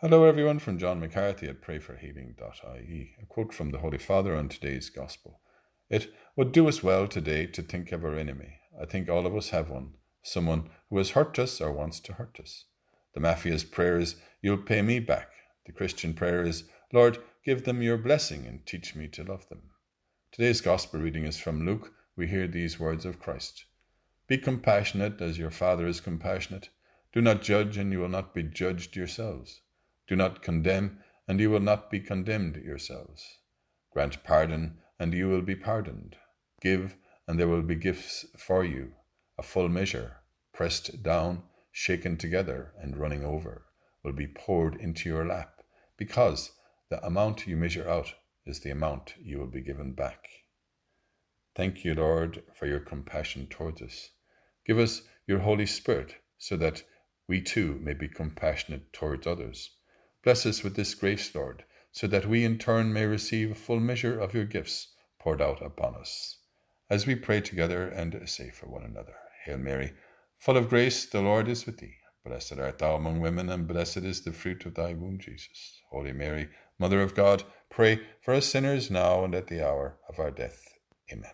Hello, everyone, from John McCarthy at prayforhealing.ie. A quote from the Holy Father on today's Gospel. It would do us well today to think of our enemy. I think all of us have one, someone who has hurt us or wants to hurt us. The Mafia's prayer is, You'll pay me back. The Christian prayer is, Lord, give them your blessing and teach me to love them. Today's Gospel reading is from Luke. We hear these words of Christ Be compassionate as your Father is compassionate. Do not judge, and you will not be judged yourselves. Do not condemn, and you will not be condemned yourselves. Grant pardon, and you will be pardoned. Give, and there will be gifts for you, a full measure, pressed down, shaken together, and running over, will be poured into your lap, because the amount you measure out is the amount you will be given back. Thank you, Lord, for your compassion towards us. Give us your Holy Spirit so that we too may be compassionate towards others Bless us with this grace, Lord, so that we in turn may receive a full measure of your gifts poured out upon us. As we pray together and say for one another, Hail Mary, full of grace, the Lord is with thee. Blessed art thou among women, and blessed is the fruit of thy womb, Jesus. Holy Mary, Mother of God, pray for us sinners now and at the hour of our death. Amen.